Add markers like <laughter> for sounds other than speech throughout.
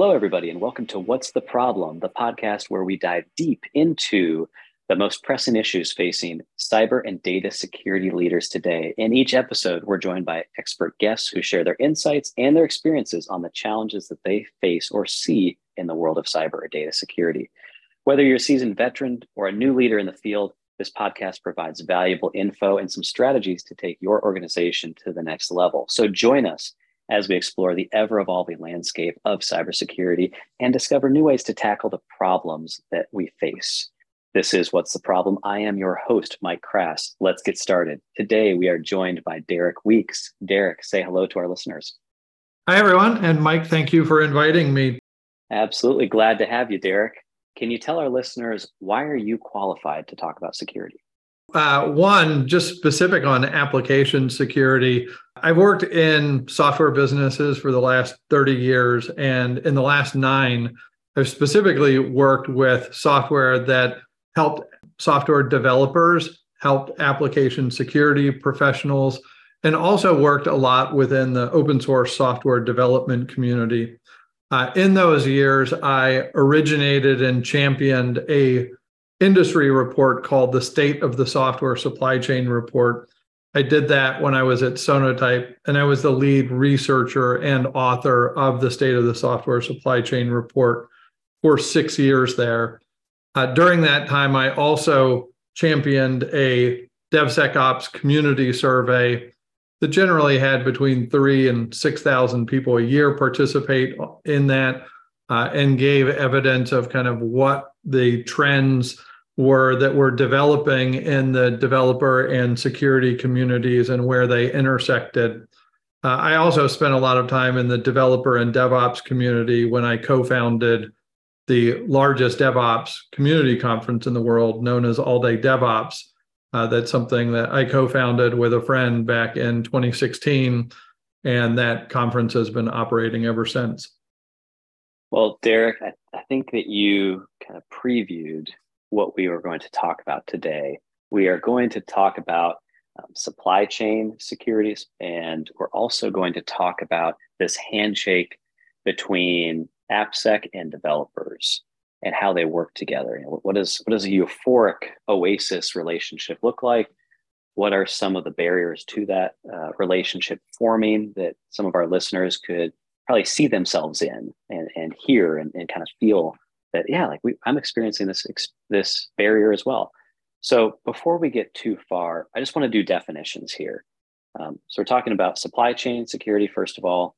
Hello, everybody, and welcome to What's the Problem, the podcast where we dive deep into the most pressing issues facing cyber and data security leaders today. In each episode, we're joined by expert guests who share their insights and their experiences on the challenges that they face or see in the world of cyber or data security. Whether you're a seasoned veteran or a new leader in the field, this podcast provides valuable info and some strategies to take your organization to the next level. So join us as we explore the ever evolving landscape of cybersecurity and discover new ways to tackle the problems that we face. This is What's the Problem? I am your host, Mike Krass. Let's get started. Today, we are joined by Derek Weeks. Derek, say hello to our listeners. Hi, everyone. And Mike, thank you for inviting me. Absolutely. Glad to have you, Derek. Can you tell our listeners why are you qualified to talk about security? Uh, one, just specific on application security. I've worked in software businesses for the last 30 years. And in the last nine, I've specifically worked with software that helped software developers, helped application security professionals, and also worked a lot within the open source software development community. Uh, in those years, I originated and championed a industry report called the State of the Software Supply Chain Report. I did that when I was at Sonatype, and I was the lead researcher and author of the State of the Software Supply Chain Report for six years there. Uh, during that time, I also championed a DevSecOps community survey that generally had between three and 6,000 people a year participate in that uh, and gave evidence of kind of what the trends were that were developing in the developer and security communities and where they intersected. Uh, I also spent a lot of time in the developer and DevOps community when I co founded the largest DevOps community conference in the world, known as All Day DevOps. Uh, that's something that I co founded with a friend back in 2016. And that conference has been operating ever since. Well, Derek, I, I think that you kind of previewed what we are going to talk about today. We are going to talk about um, supply chain securities, and we're also going to talk about this handshake between AppSec and developers and how they work together. You know, what, is, what does a euphoric OASIS relationship look like? What are some of the barriers to that uh, relationship forming that some of our listeners could probably see themselves in and, and hear and, and kind of feel that yeah like we, i'm experiencing this this barrier as well. So before we get too far i just want to do definitions here. Um, so we're talking about supply chain security first of all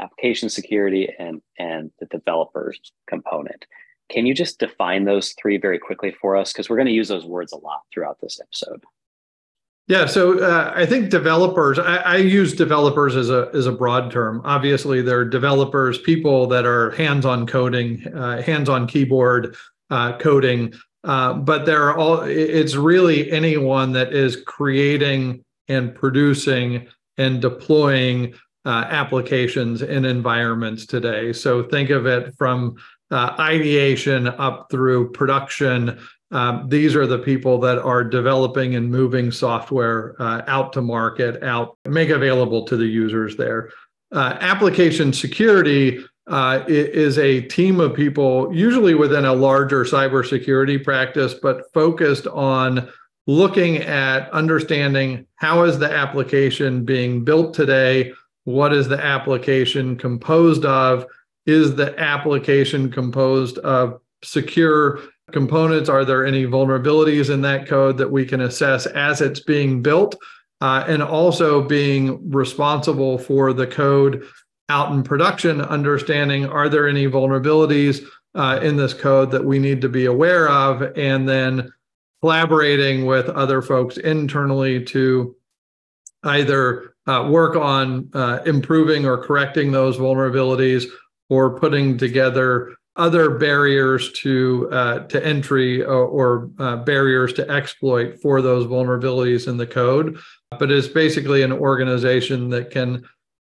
application security and and the developers component. Can you just define those three very quickly for us? Because we're going to use those words a lot throughout this episode yeah, so uh, I think developers. I, I, use developers as a as a broad term. Obviously, they're developers, people that are hands-on coding, uh, hands-on keyboard uh, coding. Uh, but there are all. It's really anyone that is creating and producing and deploying uh, applications in environments today. So think of it from uh, ideation up through production um, these are the people that are developing and moving software uh, out to market, out make available to the users there. Uh, application security uh, is a team of people, usually within a larger cybersecurity practice, but focused on looking at understanding how is the application being built today, what is the application composed of, is the application composed of secure components? Are there any vulnerabilities in that code that we can assess as it's being built? Uh, and also being responsible for the code out in production, understanding are there any vulnerabilities uh, in this code that we need to be aware of, and then collaborating with other folks internally to either uh, work on uh, improving or correcting those vulnerabilities or putting together other barriers to uh, to entry or, or uh, barriers to exploit for those vulnerabilities in the code. But it's basically an organization that can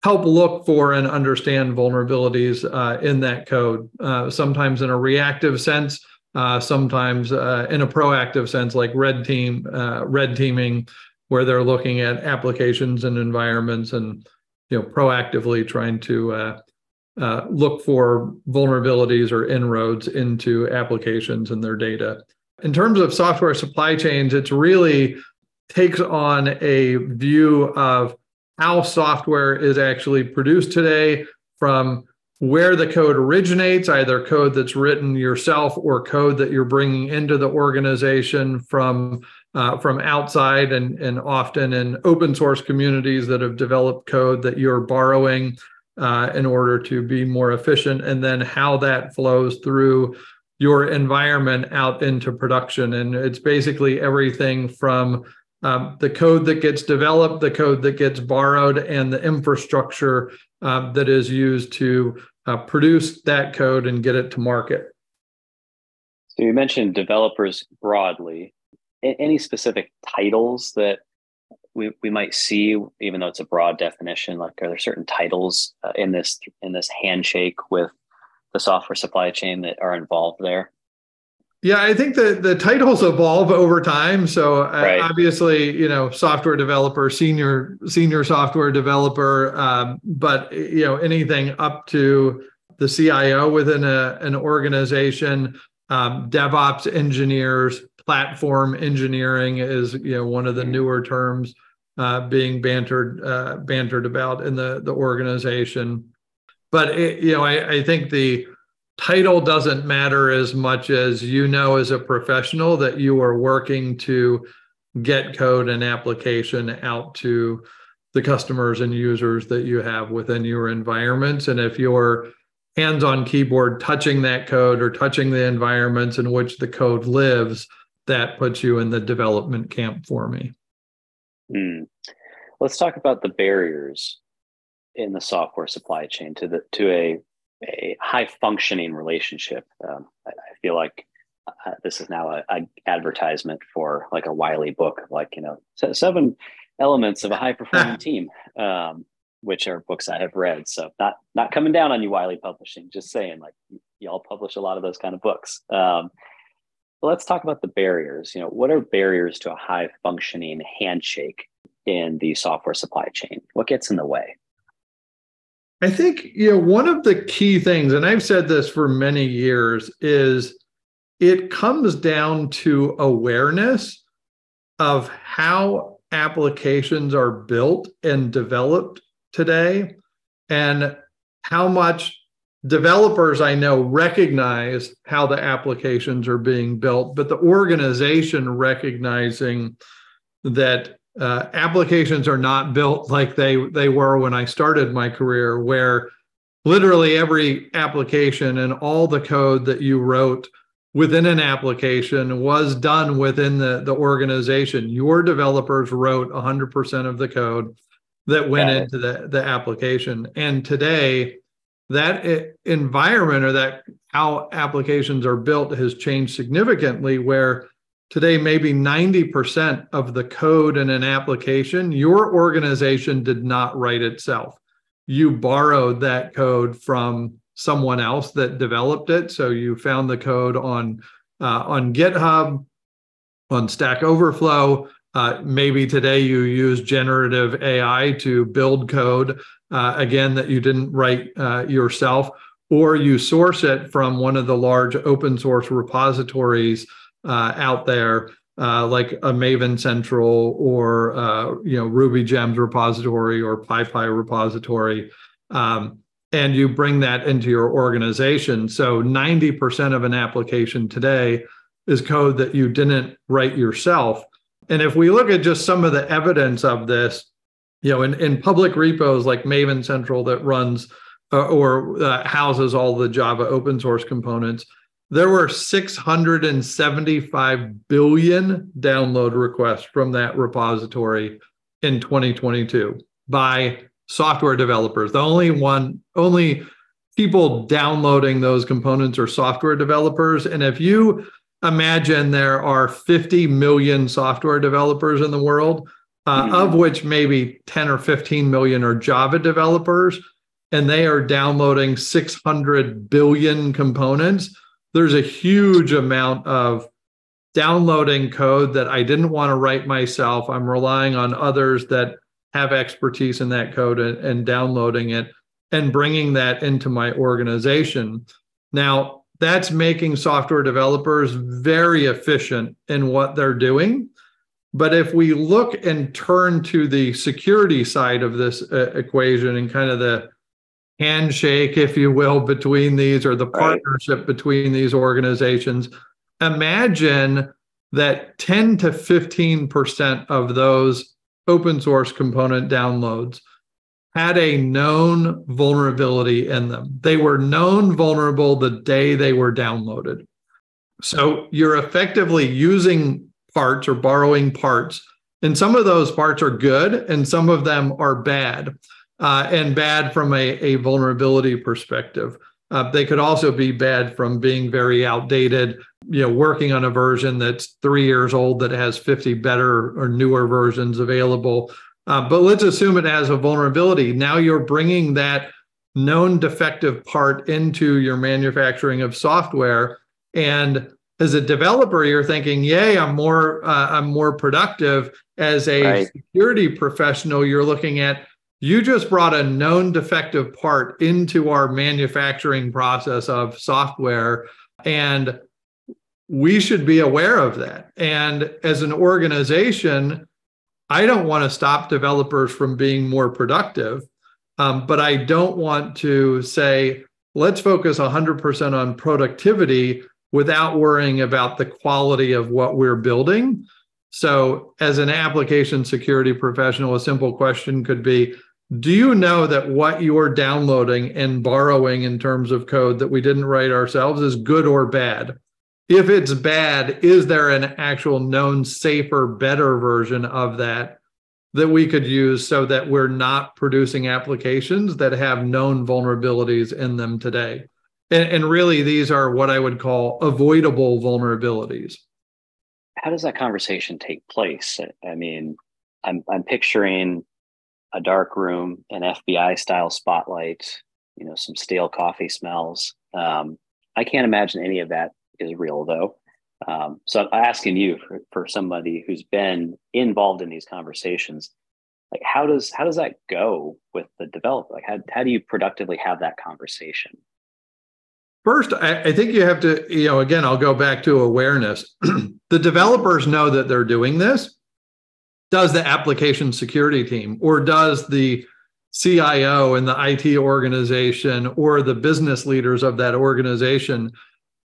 help look for and understand vulnerabilities uh, in that code. Uh, sometimes in a reactive sense, uh, sometimes uh, in a proactive sense, like red team red teaming, where they're looking at applications and environments and you know proactively trying to uh, look for vulnerabilities or inroads into applications and their data. In terms of software supply chains, it's really takes on a view of how software is actually produced today from where the code originates, either code that's written yourself or code that you're bringing into the organization from uh, from outside and, and often in open source communities that have developed code that you're borrowing uh, in order to be more efficient, and then how that flows through your environment out into production. And it's basically everything from um, the code that gets developed, the code that gets borrowed, and the infrastructure uh, that is used to uh, produce that code and get it to market. So you mentioned developers broadly. Any specific titles that we, we might see, even though it's a broad definition? Like, are there certain titles uh, in this in this handshake with the software supply chain that are involved there? Yeah, I think the the titles evolve over time. So uh, right. obviously, you know, software developer, senior senior software developer, um, but you know, anything up to the CIO within a, an organization, um, DevOps engineers, platform engineering is you know one of the newer terms uh, being bantered uh, bantered about in the the organization. But it, you know, I, I think the title doesn't matter as much as you know as a professional that you are working to get code and application out to the customers and users that you have within your environments and if you're hands on keyboard touching that code or touching the environments in which the code lives that puts you in the development camp for me mm. let's talk about the barriers in the software supply chain to the to a a high functioning relationship. Um, I, I, feel like uh, this is now a, a, advertisement for like a Wiley book, like you know seven elements of a high performing <laughs> team, um, which are books I have read. So not not coming down on you, Wiley Publishing. Just saying, like y'all publish a lot of those kind of books. Um, let's talk about the barriers. You know, what are barriers to a high functioning handshake in the software supply chain? What gets in the way? I think you know one of the key things, and I've said this for many years, is it comes down to awareness of how applications are built and developed today, and how much developers I know recognize how the applications are being built, but the organization recognizing that uh, applications are not built like they they were when I started my career, where literally every application and all the code that you wrote within an application was done within the, the organization. Your developers wrote 100% of the code that went into the, the application. And today, that environment or that how applications are built has changed significantly, where today maybe 90% of the code in an application your organization did not write itself. You borrowed that code from someone else that developed it. So you found the code on uh, on github on stack overflow uh, maybe today you use generative ai to build code uh, again that you didn't write uh, yourself or you source it from one of the large open source repositories uh, out there, uh, like a Maven Central or uh, you know Ruby Gems repository or PyPI repository, um, and you bring that into your organization. So 90% of an application today is code that you didn't write yourself. And if we look at just some of the evidence of this, you know, in, in public repos like Maven Central that runs uh, or uh, houses all the Java open source components, there were 675 billion download requests from that repository in 2022 by software developers. The only one, only people downloading those components are software developers. And if you imagine there are 50 million software developers in the world, uh, mm-hmm. of which maybe 10 or 15 million are Java developers, and they are downloading 600 billion components there's a huge amount of downloading code that I didn't want to write myself. I'm relying on others that have expertise in that code and, and downloading it. and bringing that into my organization. Now, that's making software developers very efficient in what they're doing. But if we look and turn to the security side of this uh, equation and kind of the handshake, if you will, between these or the partnership right. between these organizations, imagine that 10 to 15% of those open source component downloads had a known vulnerability in them. They were known vulnerable the day they were downloaded. So you're effectively using parts or borrowing parts. And some of those parts are good and some of them are bad, uh, and bad from a, a vulnerability perspective. Uh, they could also be bad from being very outdated, you know, working on a version that's three years old that has 50 better or newer versions available. Uh, but let's assume it has a vulnerability. Now you're bringing that known defective part into your manufacturing of software. And as a developer, you're thinking, "Yay, I'm more uh, I'm more productive." As a right. security professional, you're looking at you just brought a known defective part into our manufacturing process of software, and we should be aware of that. And as an organization, I don't want to stop developers from being more productive, um, but I don't want to say, let's focus 100% on productivity without worrying about the quality of what we're building. So, as an application security professional, a simple question could be Do you know that what you're downloading and borrowing in terms of code that we didn't write ourselves is good or bad? If it's bad, is there an actual known, safer, better version of that that we could use so that we're not producing applications that have known vulnerabilities in them today? And, and really, these are what I would call avoidable vulnerabilities. How does that conversation take place? I mean, I'm, I'm picturing a dark room, an FBI style spotlight, you know, some stale coffee smells. Um, I can't imagine any of that is real though. Um, so I'm asking you for, for somebody who's been involved in these conversations, like how does how does that go with the developer? Like how, how do you productively have that conversation? First, I, I, think you have to, you know, again, I'll go back to awareness. <clears throat> the developers know that they're doing this. Does the application security team or does the CIO and the IT organization or the business leaders of that organization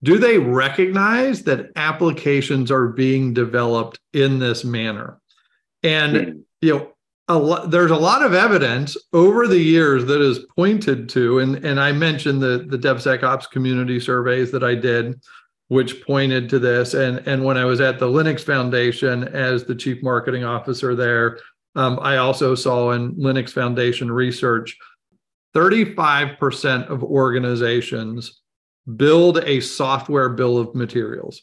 do they recognize that applications are being developed in this manner? And mm-hmm. you know, a lot, there's a lot of evidence over the years that is pointed to, and, and I mentioned the, the DevSecOps community surveys that I did, which pointed to this. And, and when I was at the Linux Foundation as the chief marketing officer there, um, I also saw in Linux Foundation research 35% of organizations build a software bill of materials.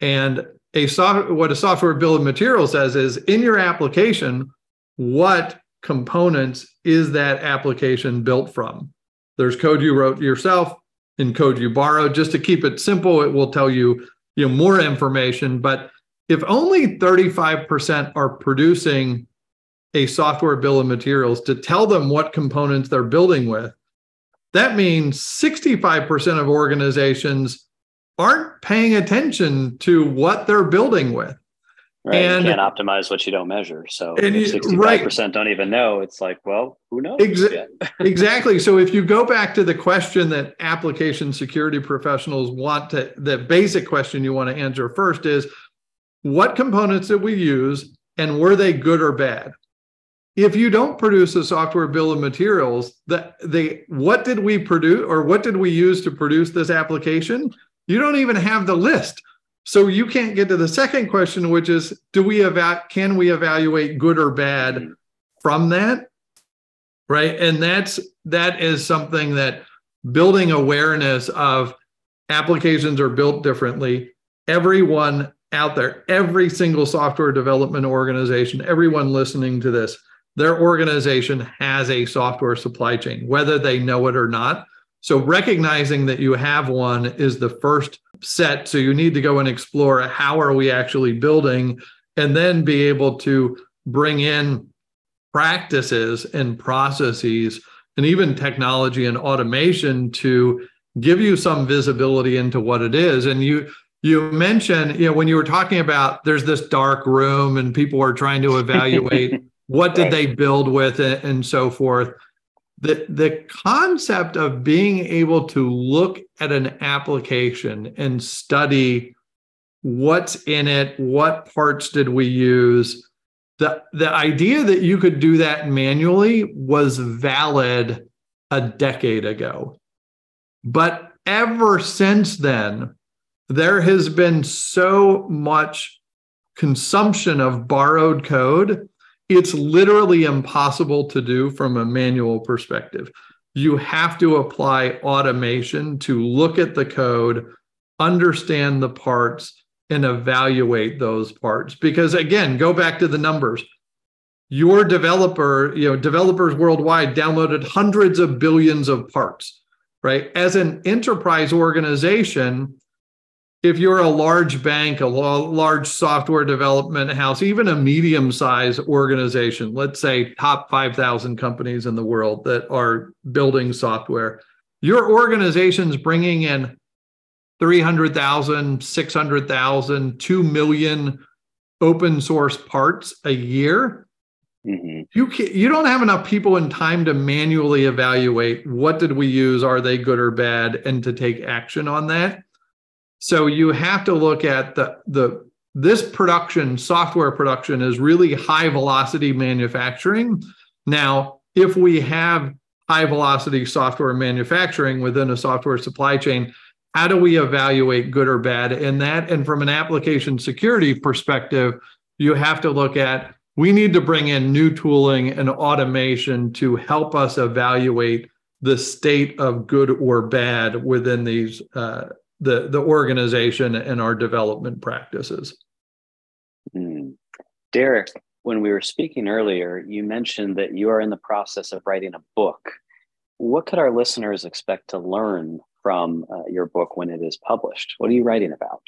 And a soft, what a software bill of materials says is in your application, what components is that application built from? There's code you wrote yourself and code you borrowed. Just to keep it simple, it will tell you, you know, more information. But if only 35% are producing a software bill of materials to tell them what components they're building with, that means 65% of organizations aren't paying attention to what they're building with. Right. And, you can't optimize what you don't measure. So and if 65% right. don't even know, it's like, well, who knows? Exa- <laughs> exactly. So if you go back to the question that application security professionals want to, the basic question you want to answer first is what components did we use and were they good or bad? If you don't produce a software bill of materials, that they what did we produce or what did we use to produce this application? You don't even have the list. So you can't get to the second question, which is, do we eva- can we evaluate good or bad from that? Right. And that's that is something that building awareness of applications are built differently. Everyone out there, every single software development organization, everyone listening to this, their organization has a software supply chain, whether they know it or not. So recognizing that you have one is the first set. So you need to go and explore how are we actually building and then be able to bring in practices and processes and even technology and automation to give you some visibility into what it is. And you you mentioned, you know, when you were talking about there's this dark room and people are trying to <laughs> evaluate what did they build with it and so forth. The, the concept of being able to look at an application and study what's in it, what parts did we use, the, the idea that you could do that manually was valid a decade ago. But ever since then, there has been so much consumption of borrowed code. It's literally impossible to do from a manual perspective. You have to apply automation to look at the code, understand the parts, and evaluate those parts. Because again, go back to the numbers. Your developer, you know, developers worldwide downloaded hundreds of billions of parts, right? As an enterprise organization, if you're a large bank, a large software development house, even a medium sized organization, let's say top 5,000 companies in the world that are building software, your organization's bringing in 300,000, 600,000, 2 million open source parts a year. Mm-hmm. You can, you don't have enough people and time to manually evaluate what did we use, are they good or bad, and to take action on that. So you have to look at the the this production software production is really high velocity manufacturing. Now, if we have high velocity software manufacturing within a software supply chain, how do we evaluate good or bad in that? And from an application security perspective, you have to look at we need to bring in new tooling and automation to help us evaluate the state of good or bad within these uh, the the organization and our development practices. Mm. Derek, when we were speaking earlier, you mentioned that you are in the process of writing a book. What could our listeners expect to learn from uh, your book when it is published? What are you writing about?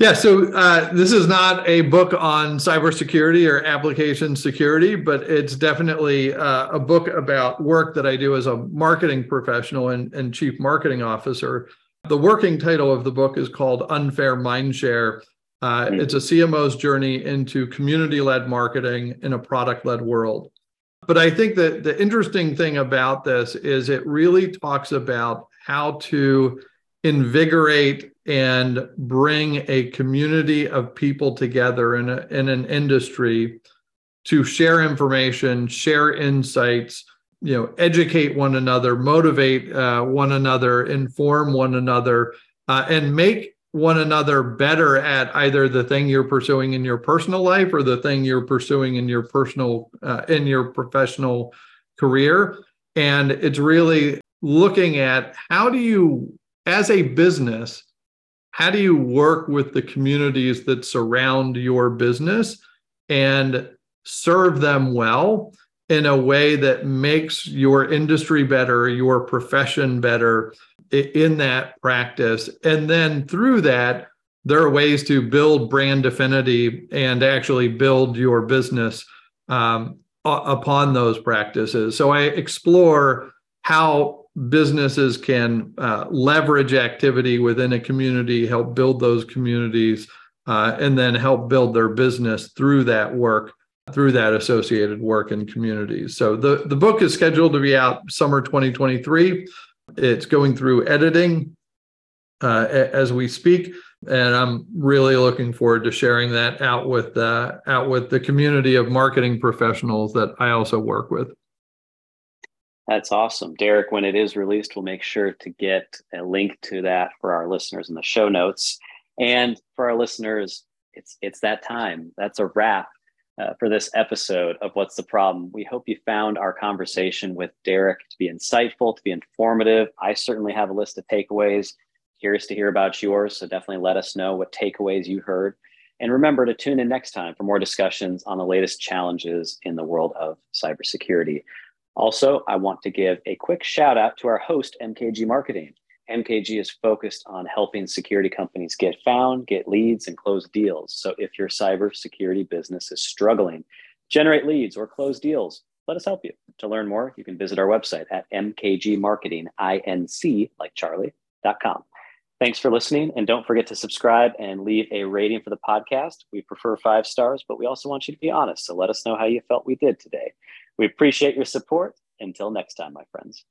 Yeah, so uh, this is not a book on cybersecurity or application security, but it's definitely uh, a book about work that I do as a marketing professional and, and chief marketing officer. The working title of the book is called Unfair Mindshare. Uh, mm-hmm. It's a CMO's journey into community led marketing in a product led world. But I think that the interesting thing about this is it really talks about how to invigorate and bring a community of people together in, a, in an industry to share information, share insights, you know, educate one another, motivate uh, one another, inform one another, uh, and make one another better at either the thing you're pursuing in your personal life or the thing you're pursuing in your personal uh, in your professional career. And it's really looking at how do you, as a business, how do you work with the communities that surround your business and serve them well in a way that makes your industry better, your profession better in that practice. And then through that, there are ways to build brand affinity and actually build your business um, upon those practices. So I explore how businesses can uh, leverage activity within a community, help build those communities, uh, and then help build their business through that work, through that associated work in communities. So the, the book is scheduled to be out summer 2023. It's going through editing uh, as we speak. And I'm really looking forward to sharing that out with uh, out with the community of marketing professionals that I also work with. That's awesome. Derek, when it is released, we'll make sure to get a link to that for our listeners in the show notes. And for our listeners, it's it's that time. That's a wrap uh, for this episode of What's the Problem. We hope you found our conversation with Derek to be insightful, to be informative. I certainly have a list of takeaways. Curious to hear about yours. So definitely let us know what takeaways you heard. And remember to tune in next time for more discussions on the latest challenges in the world of cybersecurity. Also, I want to give a quick shout out to our host, MKG Marketing. MKG is focused on helping security companies get found, get leads, and close deals. So if your cybersecurity business is struggling, generate leads or close deals, let us help you. To learn more, you can visit our website at mkgmarketinginc, like charlie.com. Thanks for listening. And don't forget to subscribe and leave a rating for the podcast. We prefer five stars, but we also want you to be honest. So let us know how you felt we did today. We appreciate your support. Until next time, my friends.